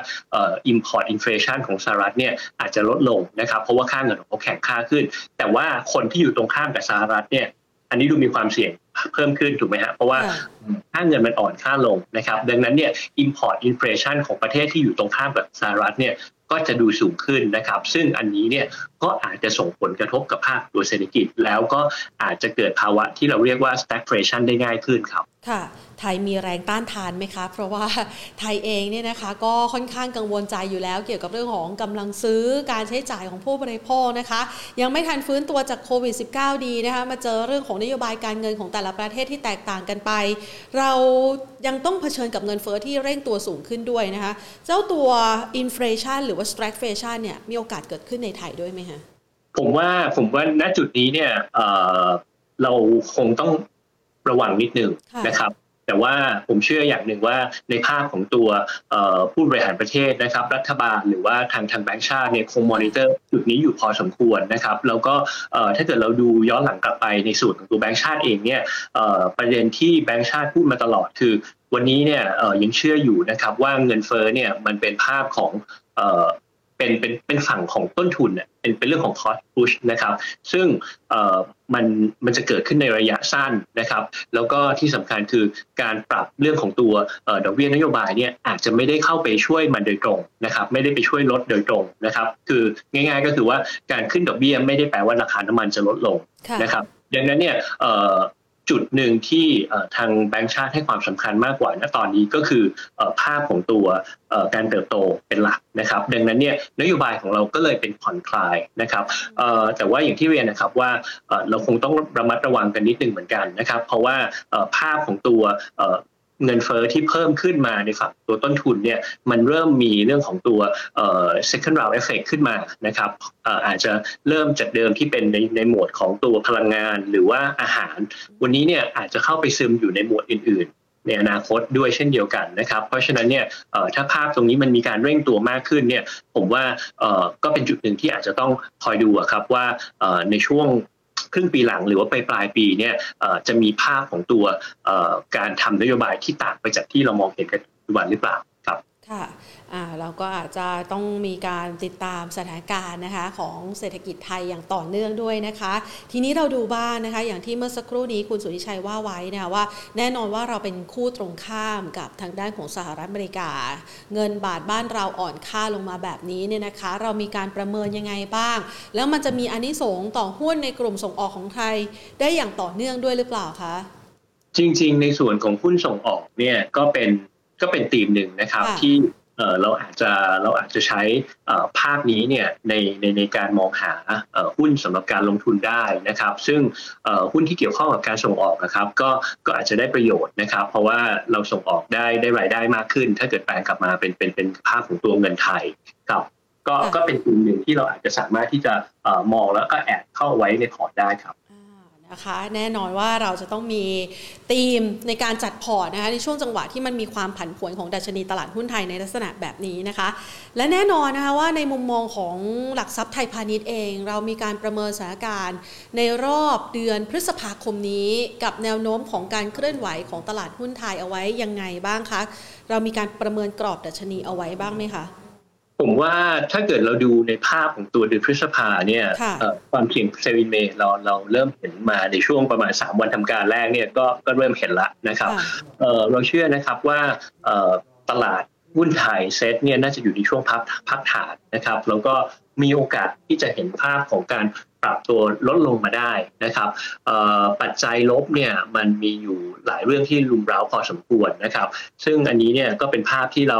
import inflation ของสหรัฐเนี่ยอาจจะลดลงนะครับเพราะว่าค่าเงินของเขาแข็งค่าขึ้นแต่ว่าคนที่อยู่ตรงข้ามกับสหรัฐเนี่ยอันนี้ดูมีความเสี่ยงเพิ่มขึ้นถูกไหมฮะเพราะว่าค่าเงินมันอ่อนค่าลงนะครับ ดังนั้นเนี่ย import inflation ของประเทศที่อยู่ตรงข้ามกับสหรัฐเนี่ยก็จะดูสูงขึ้นนะครับ ซึ่งอันนี้เนี่ยก็อาจจะส่งผลกระทบกับภาคตัวเศรษฐกิจ แล้วก็อาจจะเกิดภาวะที่เราเรียกว่า stagflation ได้ง่ายขึ้นครับ ค่ะไทยมีแรงต้านทานไหมคะ เพราะว่าไทยเองเนี่ยนะคะก็ค่อนข้างกังวลใจอยู่แล้ว เกี่ยวกับเรื่องของกำลังซื้อการใช้จ่ายของผู้บริโภคนะคะ ยังไม่ทันฟื้นตัวจากโควิด -19 ดีนะคะมาเจอเรื่องของนโยบายการเงินของแต่ละประเทศที่แตกต่างกันไป เรายังต้องเผชิญกับเงินเฟ้อที่เร่งตัวสูงขึ้นด้วยนะคะ เจ้าตัว inflation หรือว่า stagflation เนี่ยมีโอกาสเกิดขึ้นในไทยด้วยไหมคะผมว่าผมว่าณจุดนี้เนี่ยเราคงต้อง ระวังนิดนึงนะครับแต่ว่าผมเชื่ออย่างหนึ่งว่าในภาพของตัวผู้บริหารประเทศนะครับ รัฐบาลหรือว่าทางทางแบงก์ชาติเนี่ยคงมอนิเตอร์จุดนี้อยู่พอสมควรนะครับ แล้วก็ถ้าเกิดเราดูย้อนหลังกลับไปในสูตรของตัวแบงก์ชาติเองเนี่ยประเด็นที่แบงก์ชาติพูดมาตลอดคือ วันนี้เนี่ยยังเชื่ออยู่นะครับว่าเงินเฟ้อเนี่ยมันเป็นภาพของ เป็นเป็นเป็นฝั่งของต้นทุนเนี่ยเป็นเป็นเรื่องของ cost push นะครับ ซึ่งเอ่อมันมันจะเกิดขึ้นในระยะสั้นนะครับ แล้วก็ที่สำคัญคือการปรับเรื่องของตัวดอกเบี้ยนโยบายเนี่ยอาจจะไม่ได้เข้าไปช่วยมันโดยตรงนะครับ ไม่ได้ไปช่วยลดโดยตรงนะครับ คือง่าย ๆ ก็คือว่าการขึ้นดอกเบี้ยไม่ได้แปลว่าราคาน้ำมันจะลดลงนะครับดังนั้นเนี่ย จุดหนึ่งที่ทางแบงก์ชาติให้ความสำคัญมากกว่าณตอนนี้ก็คือภาพของตัวการเติบโตเป็นหลักนะครับ ดังนั้นเนี่ยนโยบายของเราก็เลยเป็นผ่อนคลายนะครับแต่ว่าอย่างที่เรียนนะครับว่าเราคงต้องระมัดระวังกันนิดนึงเหมือนกันนะครับ เพราะว่าภาพของตัว เงินเฟอ้อที่เพิ่มขึ้นมาในฝั่งตัวต้นทุนเนี่ยมันเริ่มมีเรื่องของตัว second round effect ขึ้นมานะครับอาจจะเริ่มจากเดิมที่เป็นในในหมวดของตัวพลังงาน หรือว่าอาหาร วันนี้เนี่ยอาจจะเข้าไปซึมอยู่ในหมวดอื่นๆในอนาคตด้วยเช่นเดียวกันนะครับ เพราะฉะนั้นเนี่ยถ้าภาพตรงนี้มันมีการเร่งตัวมากขึ้นเนี่ยผมว่าก็เป็นจุดหนึ่งที่อาจจะต้องคอยดูครับว่าในช่วง ครึ่งปีหลังหรือว่าไปปลายปีเนี่ยจะมีภาพของตัวการทำนโยบายที่ต่างไปจากที่เรามองเห็นกันปัจจุบันหรือเปล่าครับค่ะ เราก็อาจจะต้องมีการติดตามสถานการณ์นะคะของเศรษฐกิจไทยอย่างต่อเนื่องด้วยนะคะ ทีนี้เราดูบ้านนะคะ อย่างที่เมื่อสักครู่นี้คุณสุริชัยว่าไว้นะว่า แน่นอนว่าเราเป็นคู่ตรงข้ามกับทางด้านของสหรัฐอเมริกา เงินบาทบ้านเราอ่อนค่าลงมาแบบนี้เนี่ยนะคะ เรามีการประเมินยังไงบ้าง แล้วมันจะมีอนนิสงส์ต่อหุ้นในกลุ่มส่งออกของไทย ได้อย่างต่อเนื่องด้วยหรือเปล่าคะจริง ๆ ในส่วนของหุ้นส่งออกเนี่ยก็เป็นก็เป็นธีมหนึ่งนะครับที่ เราอาจจะเราอาจจะใช้ภาพนี้เนี่ยในในในการมองหาหุ้นสำหรับการลงทุนได้นะครับ ซึ่งหุ้นที่เกี่ยวข้องกับการส่งออกนะครับก็ก็อาจจะได้ประโยชน์นะครับ เพราะว่าเราส่งออกได้ได้รายได้มากขึ้น ถ้าเกิดแปลงกลับมาเป็นเป็นเป็นภาพของตัวเงินไทยครับก็ก็เป็นกลุ่มหนึ่งที่เราอาจจะสามารถที่จะมองแล้วก็ add เข้าไว้ในพอร์ตได้ครับ นะคะแน่นอนว่าเราจะต้องมีธีมในการจัดพอร์ตนะคะในช่วงจังหวะที่มันมีความผันผวนของดัชนีตลาดหุ้นไทยในลักษณะแบบนี้นะคะ และแน่นอนนะคะว่าในมุมมองของหลักทรัพย์ไทยพาณิชย์เอง เรามีการประเมินสถานการณ์ ในรอบเดือนพฤษภาคมนี้ กับแนวโน้มของการเคลื่อนไหวของตลาดหุ้นไทยเอาไว้ยังไงบ้างคะเรามีการประเมินกรอบดัชนีเอาไว้บ้างไหมคะ ผมว่าถ้าเกิดเราดูในภาพของตัวเดือนพฤษภาเนี่ยความเสี่ยงเซวินเมย์เราเราเริ่มเห็นมาในช่วงประมาณ 3 วันทำการแรกเนี่ยก็ก็เริ่มเห็นละนะครับเราเชื่อนะครับว่าตลาดหุ้นไทยเซ็ตเนี่ยน่าจะอยู่ในช่วงพักพักฐานนะครับ แล้วก็มีโอกาสที่จะเห็นภาพของการ ปรับตัวลดลงมาได้นะครับปัจจัยลบเนี่ยมันมีอยู่หลายเรื่องที่รุมเร้าพอสมควรนะครับ ซึ่งอันนี้เนี่ยก็เป็นภาพที่เรา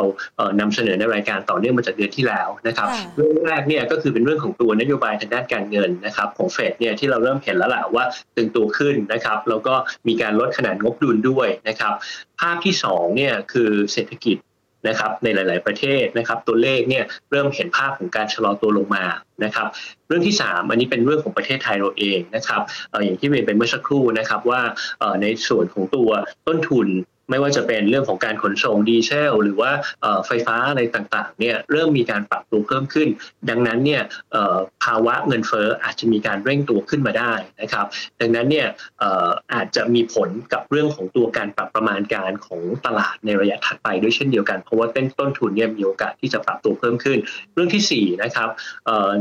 นำเสนอในรายการต่อเนื่องมาจากเดือนที่แล้วนะครับเรื่องแรกเนี่ยก็คือเป็นเรื่องของตัวนโยบายทางด้านการเงินนะครับของเฟดเนี่ยที่เราเริ่มเห็นแล้วแหละว่าตึงตัวขึ้นนะครับแล้วก็มีการลดขนาดงบดุลด้วยนะครับภาพที่2เนี่ยคือเศรษฐกิจ นะครับในหลาย ๆ ประเทศนะครับตัวเลขเนี่ยเริ่มเห็นภาพของการชะลอตัวลงมานะครับเรื่องที่ 3 อันนี้เป็นเรื่องของประเทศไทยเราเองนะครับอย่างที่เรียนไปเมื่อสักครู่นะครับว่าในส่วนของตัวต้นทุน ไม่ว่าจะเป็นเรื่องของการขนส่งดีเซลหรือว่าไฟฟ้าอะไรต่างๆเนี่ยเริ่มมีการปรับตัวเพิ่มขึ้น ดังนั้นเนี่ยภาวะเงินเฟ้ออาจจะมีการเร่งตัวขึ้นมาได้นะครับ ดังนั้นเนี่ยอาจจะมีผลกับเรื่องของตัวการปรับประมาณการของตลาดในระยะถัดไปด้วยเช่นเดียวกันเพราะว่าต้นต้นทุนเนี่ยมีโอกาสที่จะปรับตัวเพิ่มขึ้น เรื่องที่4นะครับ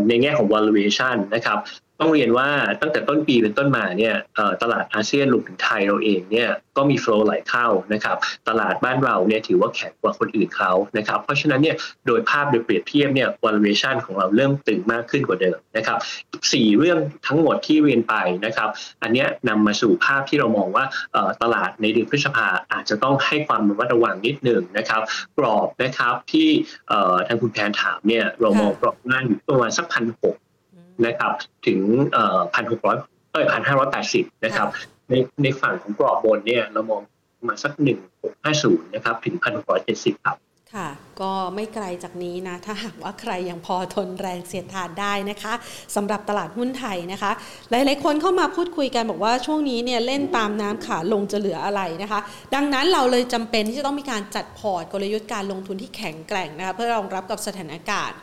ในแง่ของ valuation นะครับ ต้องเรียนว่าตั้งแต่ต้นปีเป็นต้นมาเนี่ยตลาดอาเซียนรวมถึงไทยเราเองเนี่ยก็มีโฟล์ไหลเข้านะครับตลาดบ้านเราเนี่ยถือว่าแข็งกว่าคนอื่นเขานะครับเพราะฉะนั้นเนี่ยโดยภาพโดยเปรียบเทียบเนี่ย valuation ของเราเริ่มตึงมากขึ้นกว่าเดิมนะครับสี่เรื่องทั้งหมดที่เรียนไปนะครับ อันนี้นำมาสู่ภาพที่เรามองว่าตลาดในเดือนพฤษภาอาจจะต้องให้ความระมัดระวังนิดหนึ่งนะครับ กรอบนะครับที่ทางคุณแพนถามเนี่ยเรามองกรอบหน้าอยู่ประมาณสักพันหก นะครับถึงพันหกร้อยเอ้ยพันห้าร้อยแปดสิบนะครับในในฝั่งของกรอบบนเนี่ยเรามองมาสักหนึ่งหกห้าศูนย์นะครับถึงพันหกร้อยเจ็ดสิบครับค่ะก็ไม่ไกลจากนี้นะ ถ้าหากว่าใครยังพอทนแรงเสียดทานได้นะคะสำหรับตลาดหุ้นไทยนะคะ หลายๆคนเข้ามาพูดคุยกันบอกว่าช่วงนี้เนี่ยเล่นตามน้ำขาลงจะเหลืออะไรนะคะ ดังนั้นเราเลยจำเป็นที่จะต้องมีการจัดพอร์ตกลยุทธ์การลงทุนที่แข็งแกร่งนะคะเพื่อรองรับกับสถานการณ์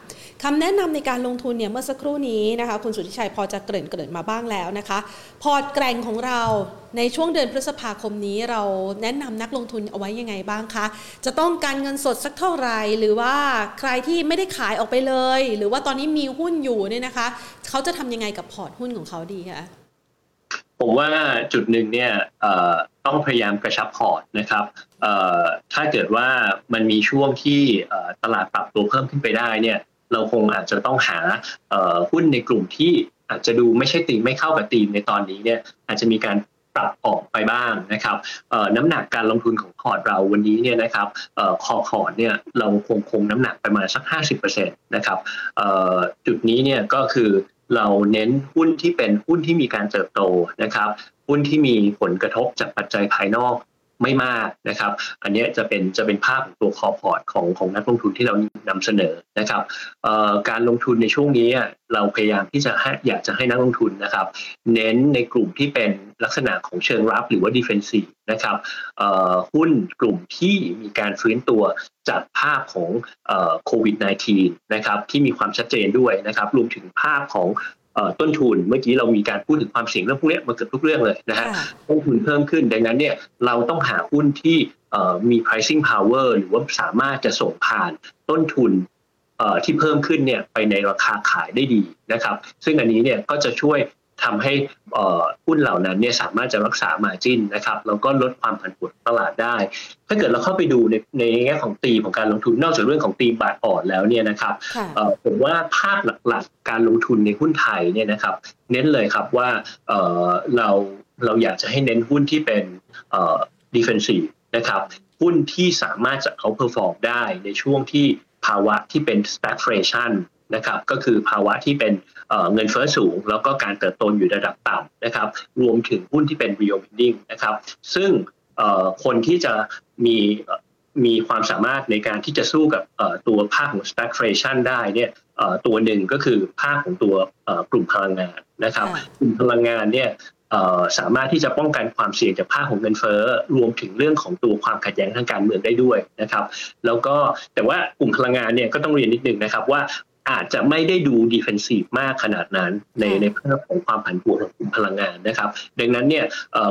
คำแนะนำในการลงทุนเนี่ยเมื่อสักครู่นี้นะคะคุณสุทธิชัยพอจะเกริ่นเกริ่นมาบ้างแล้วนะคะ พอร์ตแกร่งของเราในช่วงเดือนพฤษภาคมนี้เราแนะนำนักลงทุนเอาไว้ยังไงบ้างคะ จะต้องการเงินสดสักเท่าไหร่หรือว่าใครที่ไม่ได้ขายออกไปเลย หรือว่าตอนนี้มีหุ้นอยู่เนี่ยนะคะ เขาจะทำยังไงกับพอร์ตหุ้นของเขาดีคะผมว่าจุดหนึ่งเนี่ยต้องพยายามกระชับพอร์ตนะครับถ้าเกิดว่ามันมีช่วงที่ตลาดปรับตัวเพิ่มขึ้นไปได้เนี่ย เราคงอาจจะต้องหาหุ้นในกลุ่มที่อาจจะดูไม่ใช่ธีมไม่เข้ากับธีมในตอนนี้เนี่ยอาจจะมีการปรับออกไปบ้างนะครับน้ำหนักการลงทุนของพอร์ตเราวันนี้เนี่ยนะครับcore port เนี่ยเราคงคงน้ำหนักประมาณสัก 50%นะครับจุดนี้เนี่ยก็คือเราเน้นหุ้นที่เป็นหุ้นที่มีการเติบโตนะครับหุ้นที่มีผลกระทบจากปัจจัยภายนอก ไม่มากนะครับ อันนี้จะเป็นจะเป็นภาพของตัว core port ของของนักลงทุนที่เรานำเสนอนะครับการลงทุนในช่วงนี้เราพยายามที่จะให้อยากจะให้นักลงทุนนะครับ เน้นในกลุ่มที่เป็นลักษณะของเชิงรับหรือว่า defensiveนะครับหุ้นกลุ่มที่มีการฟื้นตัวจากภาพของโควิด -19 นะครับที่มีความชัดเจนด้วยนะครับรวมถึงภาพของ ต้นทุนเมื่อกี้เรามีการพูดถึงความเสี่ยงเรื่องพวกนี้มาเกือบทุกเรื่องเลยนะฮะต้นทุนเพิ่มขึ้นดังนั้นเนี่ยเราต้องหาหุ้นที่มี pricing power หรือว่าสามารถจะส่งผ่านต้นทุนที่เพิ่มขึ้นเนี่ยไปในราคาขายได้ดีนะครับ ซึ่งอันนี้เนี่ยก็จะช่วย ทำให้หุ้นเหล่านั้นเนี่ยสามารถจะรักษา margin นะครับแล้วก็ลดความผันผวนตลาดได้ ถ้าเกิดเราเข้าไปดูในในแง่ของธีมของการลงทุนนอกจากเรื่องของธีมบาทอ่อนแล้วเนี่ยนะครับผมว่าภาพหลักๆ การลงทุนในหุ้นไทยเนี่ยนะครับเน้นเลยครับว่าเราเราอยากจะให้เน้นหุ้นที่เป็น defensive นะครับหุ้นที่สามารถจะเขา perform ได้ในช่วงที่ภาวะที่เป็น stagflation นะครับก็คือภาวะที่เป็นเงินเฟ้อสูง แล้วก็การเติบโตอยู่ระดับต่ำนะครับรวมถึงหุ้นที่เป็น real lending นะครับซึ่งคนที่จะมีมีความสามารถในการที่จะสู้กับตัวภาคของ stagflation ได้เนี่ยตัวหนึ่งก็คือภาคของตัวกลุ่มพลังงานนะครับกลุ่มพลังงานเนี่ยสามารถที่จะป้องกันความเสี่ยงจากภาคของเงินเฟ้อรวมถึงเรื่องของตัวความขัดแย้งทางการเมืองได้ด้วยนะครับ แล้วก็แต่ว่ากลุ่มพลังงานเนี่ยก็ต้องเรียนนิดนึงนะครับว่า อาจจะไม่ได้ดูดีเฟนซีฟมากขนาดนั้นในในภาพของความผันผวนของกลุ่มพลังงานนะครับ ดังนั้นเนี่ย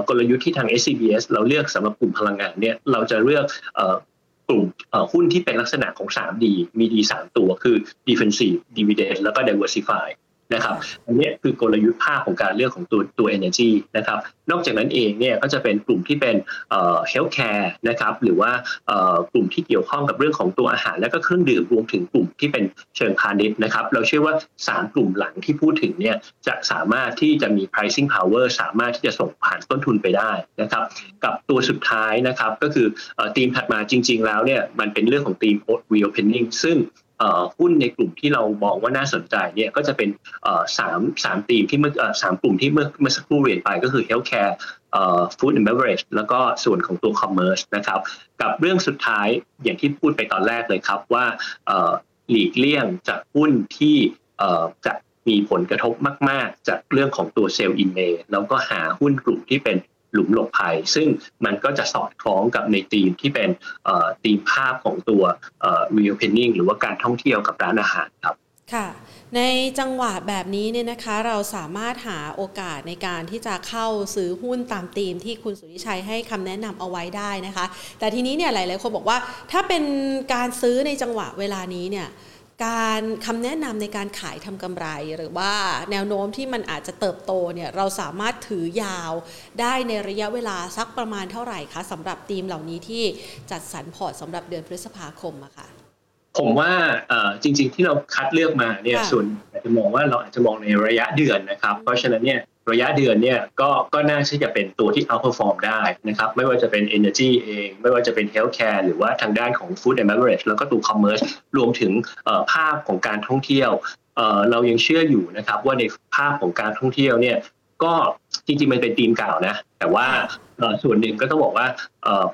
กลยุทธ์ที่ทาง SCBS เราเลือกสำหรับกลุ่มพลังงานเนี่ยเราจะเลือกกลุ่มหุ้นที่เป็นลักษณะของ 3D มี D 3ตัวคือ defensive dividend แล้วก็ diversify นะครับอันนี้คือกลยุทธ์ภาพของการเลือกของตัวตัว energy นะครับนอกจากนั้นเองเนี่ยก็จะเป็นกลุ่มที่เป็นเอ่อ healthcare นะครับหรือว่ากลุ่มที่เกี่ยวข้องกับเรื่องของตัวอาหาร และก็เครื่องดื่มรวมถึงกลุ่มที่เป็นเชิงพาณิชย์นะครับเราเชื่อว่า 3 กลุ่มหลังที่พูดถึงเนี่ยจะสามารถที่จะมี pricing power สามารถที่จะส่งผ่านต้นทุนไปได้นะครับกับตัวสุดท้ายนะครับก็คือธีมถัดมาจริง ๆ แล้วเนี่ยมันเป็นเรื่องของธีม reopening ซึ่ง หุ้นในกลุ่มที่เรามองว่าน่าสนใจเนี่ยก็จะเป็นสามสามธีมที่เมื่อสามกลุ่มที่เมื่อเมื่อสักครู่เรียนไปก็คือ healthcare food and beverage แล้วก็ส่วนของตัว commerce นะครับ กับเรื่องสุดท้ายอย่างที่พูดไปตอนแรกเลยครับว่าหลีกเลี่ยงจากหุ้นที่จะมีผลกระทบมาก ๆ จากเรื่องของตัวเซลล์อินเมแล้วก็หาหุ้นกลุ่มที่เป็น หลุมหลบภัย ซึ่งมันก็จะสอดคล้องกับในธีมที่เป็นธีมภาพของตัว reopening หรือว่าการท่องเที่ยวกับร้านอาหารครับค่ะในจังหวะแบบนี้เนี่ยนะคะเราสามารถหาโอกาสในการที่จะเข้าซื้อหุ้นตามธีมที่คุณสุริชัยให้คำแนะนำเอาไว้ได้นะคะ แต่ทีนี้เนี่ยหลายๆคนบอกว่าถ้าเป็นการซื้อในจังหวะเวลานี้เนี่ย การคำแนะนำในการขายทำกำไร หรือว่าแนวโน้มที่มันอาจจะเติบโตเนี่ยเราสามารถถือยาวได้ในระยะเวลาสักประมาณเท่าไหร่คะสำหรับทีมเหล่านี้ที่จัดสรรพอร์ตสำหรับเดือนพฤษภาคมอะค่ะผมว่าจริง ๆ ที่เราคัดเลือกมาเนี่ยส่วนอาจจะมองว่าเราอาจจะมองในระยะเดือนนะครับ เพราะฉะนั้นเนี่ย ระยะเดือนเนี่ยก็ก็น่าที่จะเป็นตัวที่ outperform ได้นะครับไม่ว่าจะเป็น energy เอง ไม่ว่าจะเป็น healthcare หรือว่าทางด้านของ food and beverage แล้วก็ตัว commerce รวมถึงภาพของการท่องเที่ยวเรายังเชื่ออยู่นะครับว่าในภาพของการท่องเที่ยวเนี่ยก็จริงๆมันเป็นธีมเก่านะ แต่ว่าส่วนหนึ่งก็ต้องบอกว่า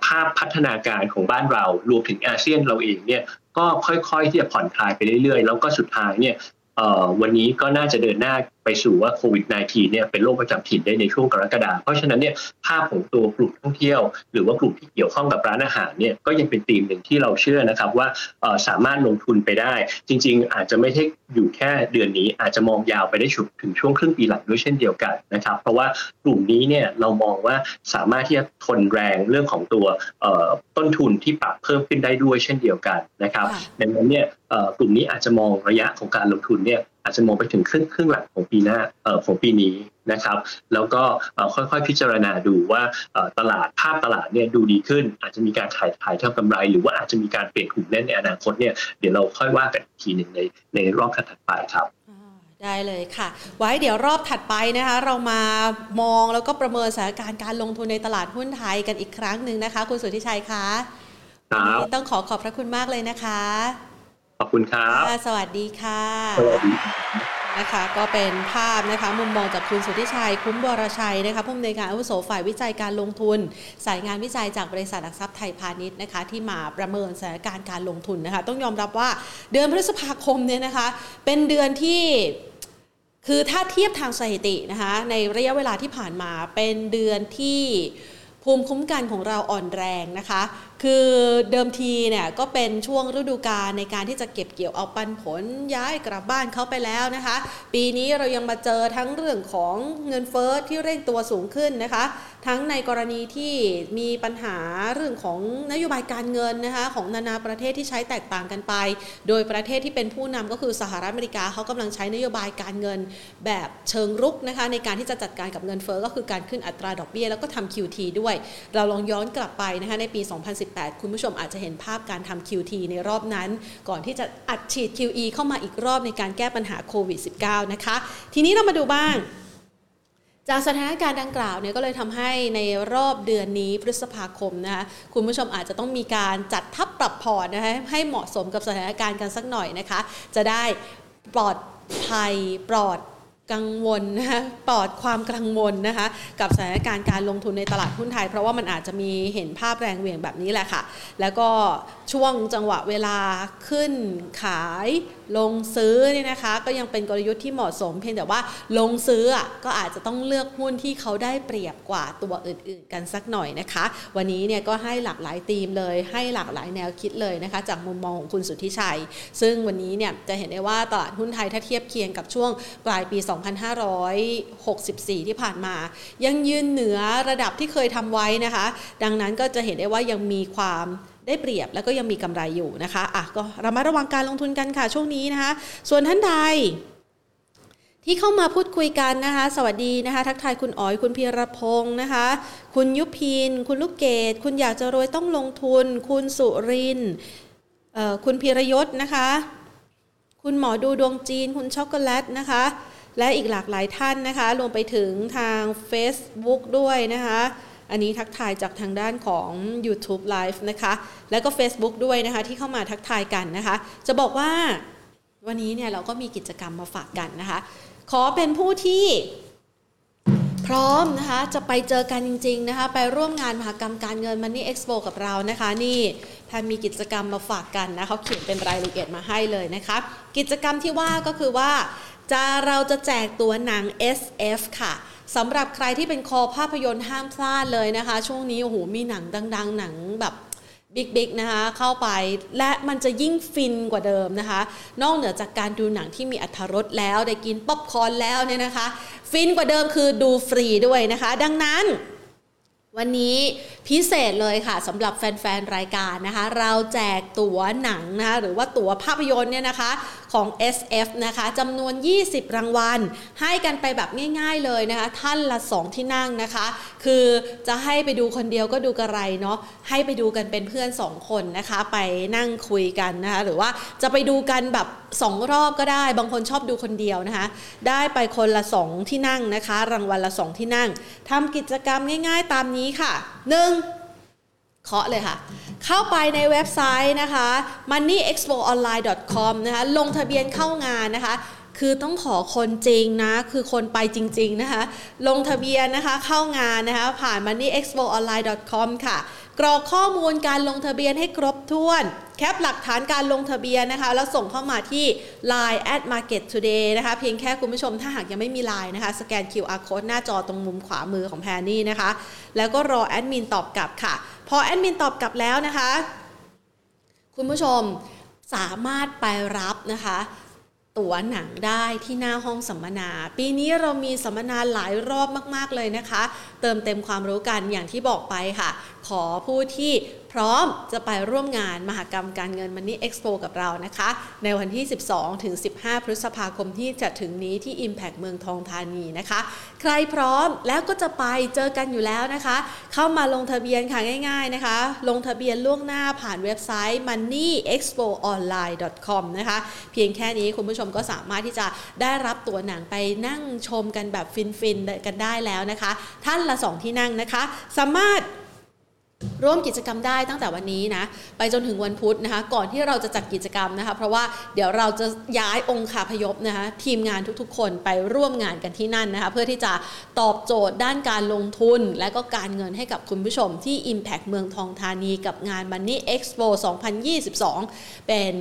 ภาพพัฒนาการของบ้านเรารวมถึงอาเซียนเราเองเนี่ยก็ค่อยๆที่จะผ่อนคลายไปเรื่อยๆ แล้วก็สุดท้ายเนี่ยวันนี้ก็น่าจะเดินหน้า ไปสู่ว่าโควิด -19 เนี่ยเป็นโรคประจำถิ่นได้ในช่วงกรกฎาคมเพราะฉะนั้นเนี่ยภาพของตัวกลุ่มท่องเที่ยว หรือว่ากลุ่มที่เกี่ยวข้องกับร้านอาหารเนี่ยก็ยังเป็นธีมหนึ่งที่เราเชื่อนะครับว่าสามารถลงทุนไปได้ จริง ๆ อาจจะไม่ใช่อยู่แค่เดือนนี้ อาจจะมองยาวไปได้ถึงช่วงครึ่งปีหลังด้วยเช่นเดียวกันนะครับ เพราะว่ากลุ่มนี้เนี่ยเรามองว่าสามารถที่จะทนแรงเรื่องของตัวต้นทุนที่ปรับเพิ่มขึ้นได้ด้วยเช่นเดียวกันนะครับดังนั้นเนี่ยกลุ่มนี้อาจจะมองระยะของการลงทุนเนี่ย อาจจะมองไปถึงครึ่งครึ่งหลังของปีหน้าเอ่อของปีนี้นะครับ แล้วก็ค่อยๆพิจารณาดูว่าตลาดภาพตลาดเนี่ยดูดีขึ้น อาจจะมีการขายขายเท่ากำไร หรือว่าอาจจะมีการเปลี่ยนกลุ่มเล่นในอนาคตเนี่ยเดี๋ยวเราค่อยว่ากันอีกทีหนึ่งในในรอบถัดไปครับได้เลยค่ะ ไว้เดี๋ยวรอบถัดไปนะคะ เรามามองแล้วก็ประเมินสถานการณ์การลงทุนในตลาดหุ้นไทยกันอีกครั้งหนึ่งนะคะ คุณสุทธิชัยคะต้องขอขอบพระคุณมากเลยนะคะ ขอบคุณครับ สวัสดีค่ะสวัสดีนะคะก็เป็นภาพนะคะมุมมองจากคุณสุทธิชัย คุ้มบรชัยนะคะผู้อำนวยการอาวุโสฝ่ายวิจัยการลงทุน สายงานวิจัยจากบริษัทหลักทรัพย์ไทยพาณิชย์นะคะที่มาประเมินสถานการณ์การลงทุนนะคะต้องยอมรับว่าเดือนพฤษภาคมเนี่ยนะคะเป็นเดือนที่คือถ้าเทียบทางสถิตินะคะในระยะเวลาที่ผ่านมาเป็นเดือนที่ภูมิคุ้มกันของเราอ่อนแรงนะคะ คือเดิมทีเนี่ยก็เป็นช่วงฤดูกาลในการที่จะเก็บเกี่ยวเอาปันผลย้ายกลับบ้านเขาไปแล้วนะคะ ปีนี้เรายังมาเจอทั้งเรื่องของเงินเฟอ้อที่เร่งตัวสูงขึ้นนะคะ ทั้งในกรณีที่มีปัญหาเรื่องของนโยบายการเงินนะคะของนานาประเทศที่ใช้แตกต่างกันไป โดยประเทศที่เป็นผู้นำก็คือสหรัฐอเมริกาเขากำลังใช้นโยบายการเงินแบบเชิงรุกนะคะในการที่จะจัดการกับเงินเฟอ้อก็คือการขึ้นอัตราดอกเบี้ยแล้วก็ทำ QT ด้วย เราลองย้อนกลับไปนะคะในปี 2010 2018 คุณผู้ชมอาจจะเห็นภาพการทำ QT ในรอบนั้น ก่อนที่จะอัดฉีด QE เข้ามาอีกรอบในการแก้ปัญหาโควิด -19 นะคะ ทีนี้เรามาดูบ้างจากสถานการณ์ดังกล่าวเนี่ยก็เลยทำให้ในรอบเดือนนี้พฤษภาคมนะคะคุณผู้ชมอาจจะต้องมีการจัดทับปรับพอร์ตนะคะให้เหมาะสมกับสถานการณ์กันสักหน่อยนะคะ จะได้ปลอดภัยปลอด กังวลนะคะปลอดความกังวลนะคะ กับสถานการณ์การลงทุนในตลาดหุ้นไทย เพราะว่ามันอาจจะมีเห็นภาพแรงเหวี่ยงแบบนี้แหละค่ะ แล้วก็ช่วงจังหวะเวลาขึ้นขายลงซื้อเนี่ยนะคะ ก็ยังเป็นกลยุทธ์ที่เหมาะสม เพียงแต่ว่าลงซื้อก็อาจจะต้องเลือกหุ้นที่เขาได้เปรียบกว่าตัวอื่น ๆ กันสักหน่อยนะคะ วันนี้เนี่ยก็ให้หลากหลายธีมเลย ให้หลากหลายแนวคิดเลยนะคะ จากมุมมองของคุณสุทธิชัย ซึ่งวันนี้เนี่ยจะเห็นได้ว่าตลาดหุ้นไทยถ้าเทียบเคียงกับช่วงปลายปี2564 ที่ผ่านมา ยังยืนเหนือระดับที่เคยทำไว้นะคะ ดังนั้นก็จะเห็นได้ว่ายังมีความได้เปรียบแล้วก็ยังมีกำไรอยู่นะคะอะก็ระมัดระวังการลงทุนกันค่ะช่วงนี้นะคะ ส่วนท่านใดที่เข้ามาพูดคุยกันนะคะ สวัสดีนะคะ ทักทายคุณอ๋อย คุณพีรพงศ์นะคะ คุณยุพิน คุณลูกเกด คุณอยากจะรวยต้องลงทุน คุณสุรินคุณพีรยศนะคะ คุณหมอดูดวงจีน คุณช็อกโกแลตนะคะ และอีกหลากหลายท่านนะคะ รวมไปถึงทาง Facebook ด้วยนะคะ อันนี้ทักทายจากทางด้านของ YouTube Live นะคะ แล้วก็ Facebook ด้วยนะคะที่เข้ามาทักทายกันนะคะ จะบอกว่าวันนี้เนี่ยเราก็มีกิจกรรมมาฝากกันนะคะ ขอเป็นผู้ที่พร้อมนะคะจะไปเจอกันจริง ๆนะคะ ไปร่วมงานมหกรรมการเงิน Money Expo กับเรานะคะ นี่แพนมีกิจกรรมมาฝากกันนะเขาเขียนเป็นรายละเอียดมาให้เลยนะคะ กิจกรรมที่ว่าก็คือว่า จะเราจะแจกตัวหนัง SF ค่ะสำหรับใครที่เป็นคอภาพยนตร์ห้ามพลาดเลยนะคะ ช่วงนี้โอ้โหมีหนังดัง ๆ หนังแบบ big ๆนะคะเข้าไปและมันจะยิ่งฟินกว่าเดิมนะคะ นอกเหนือจากการดูหนังที่มีอรรถรสแล้วได้กินป๊อปคอร์นแล้วเนี่ยนะคะ ฟินกว่าเดิมคือดูฟรีด้วยนะคะ ดังนั้นวันนี้พิเศษเลยค่ะสำหรับแฟน ๆ รายการนะคะ เราแจกตั๋วหนังนะคะหรือว่าตั๋วภาพยนตร์เนี่ยนะคะของ SF นะคะจำนวน 20 รางวัล ให้กันไปแบบง่าย ๆเลยนะคะ ท่านละ 2 ที่นั่งนะคะ คือจะให้ไปดูคนเดียวก็ดูกระไรเนาะให้ไปดูกันเป็นเพื่อน 2 คนนะคะ ไปนั่งคุยกันนะคะหรือว่าจะไปดูกันแบบ 2 รอบก็ได้ บางคนชอบดูคนเดียวนะคะ ได้ไปคนละ 2 ที่นั่งนะคะ รางวัลละ 2 ที่นั่งทำกิจกรรมง่าย ๆ ตามนี้ค่ะ 1. เคาะเลยค่ะ เข้าไปในเว็บไซต์นะคะ moneyexpoonline.com นะคะลงทะเบียนเข้างานนะคะคือต้องขอคนจริงนะ คือคนไปจริง ๆ นะคะ ลงทะเบียนนะคะเข้างานนะคะ ผ่าน moneyexpoonline.com ค่ะ กรอกข้อมูลการลงทะเบียนให้ครบถ้วน แคปหลักฐานการลงทะเบียนนะคะ แล้วส่งเข้ามาที่ line at market today นะคะ เพียงแค่คุณผู้ชมถ้าหากยังไม่มี line นะคะ สแกน QR code หน้าจอตรงมุมขวามือของแพนนี่นะคะ แล้วก็รอแอดมินตอบกลับค่ะ พอแอดมินตอบกลับแล้วนะคะ คุณผู้ชมสามารถไปรับนะคะ ตั๋วหนังได้ที่หน้าห้องสัมมนา ปีนี้เรามีสัมมนาหลายรอบมาก ๆ เลยนะคะ เติมเต็มความรู้กันอย่างที่บอกไปค่ะ ขอผู้ที่ ร้อมจะไปร่วมงานมหกรรมการเงินมันนี่เอ็กซ์โปกับเรานะคะ ในวันที่ 12 ถึง 15 พฤษภาคมที่จะถึงนี้ที่ Impact เมืองทองธานีนะคะ ใครพร้อมแล้วก็จะไปเจอกันอยู่แล้วนะคะ เข้ามาลงทะเบียนค่ะง่าย ๆนะคะ ลงทะเบียนล่วงหน้าผ่านเว็บไซต์ moneyexpoonline.com นะคะ เพียงแค่นี้คุณผู้ชมก็สามารถที่จะได้รับตั๋วหนังไปนั่งชมกันแบบฟินๆกันได้แล้วนะคะ ท่านละ 2 ที่นั่งนะคะ สามารถ ร่วมกิจกรรมได้ตั้งแต่วันนี้นะไปจนถึงวันพุธนะคะ ก่อนที่เราจะจัดกิจกรรมนะคะ เพราะว่าเดี๋ยวเราจะย้ายองค์คาพยพนะคะ ทีมงานทุกๆ คนไปร่วมงานกันที่นั่นนะคะ เพื่อที่จะตอบโจทย์ด้านการลงทุน และก็การเงินให้กับคุณผู้ชมที่ Impact เมืองทองธานีกับงาน Money Expo 2022 เป็น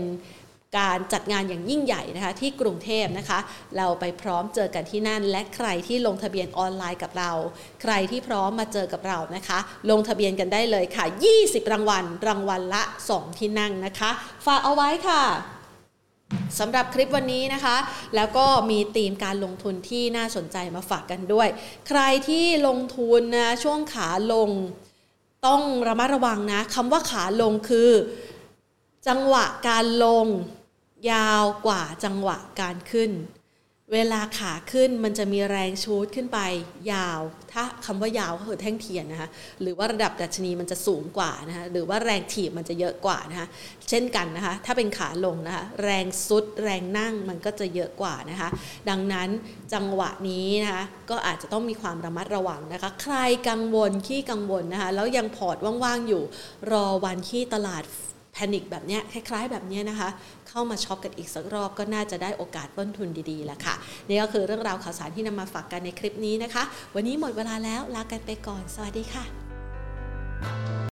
การจัดงานอย่างยิ่งใหญ่นะคะที่กรุงเทพนะคะ เราไปพร้อมเจอกันที่นั่น และใครที่ลงทะเบียนออนไลน์กับเรา ใครที่พร้อมมาเจอกับเรานะคะ ลงทะเบียนกันได้เลยค่ะ 20 รางวัล รางวัลละ 2 ที่นั่งนะคะ ฝากเอาไว้ค่ะสำหรับคลิปวันนี้นะคะ แล้วก็มีธีมการลงทุนที่น่าสนใจมาฝากกันด้วย ใครที่ลงทุนนะช่วงขาลงต้องระมัดระวังนะคำว่าขาลงคือ จังหวะการลง ยาวกว่าจังหวะการขึ้น เวลาขาขึ้นมันจะมีแรงชูดขึ้นไป ยาว ถ้าคำว่ายาวก็คือแท่งเทียนนะคะ หรือว่าระดับดัชนีมันจะสูงกว่านะคะ หรือว่าแรงถีบมันจะเยอะกว่านะคะ เช่นกันนะคะ ถ้าเป็นขาลงนะคะ แรงซุด แรงนั่งมันก็จะเยอะกว่านะคะ ดังนั้นจังหวะนี้นะคะก็อาจจะต้องมีความระมัดระวังนะคะ ใครกังวลขี้กังวลนะคะ แล้วยังพอร์ตว่างๆอยู่ รอวันที่ตลาดแแพนิคแบบนี้คล้าย ๆ แบบนี้นะคะามาช็อปกันอีกสักรอบก็น่าจะได้โอกาสต้นทุนดีๆแหละค่ะ นี่ก็คือเรื่องราวข่าวสารที่นำมาฝากกันในคลิปนี้นะคะ วันนี้หมดเวลาแล้วลากันไปก่อน สวัสดีค่ะ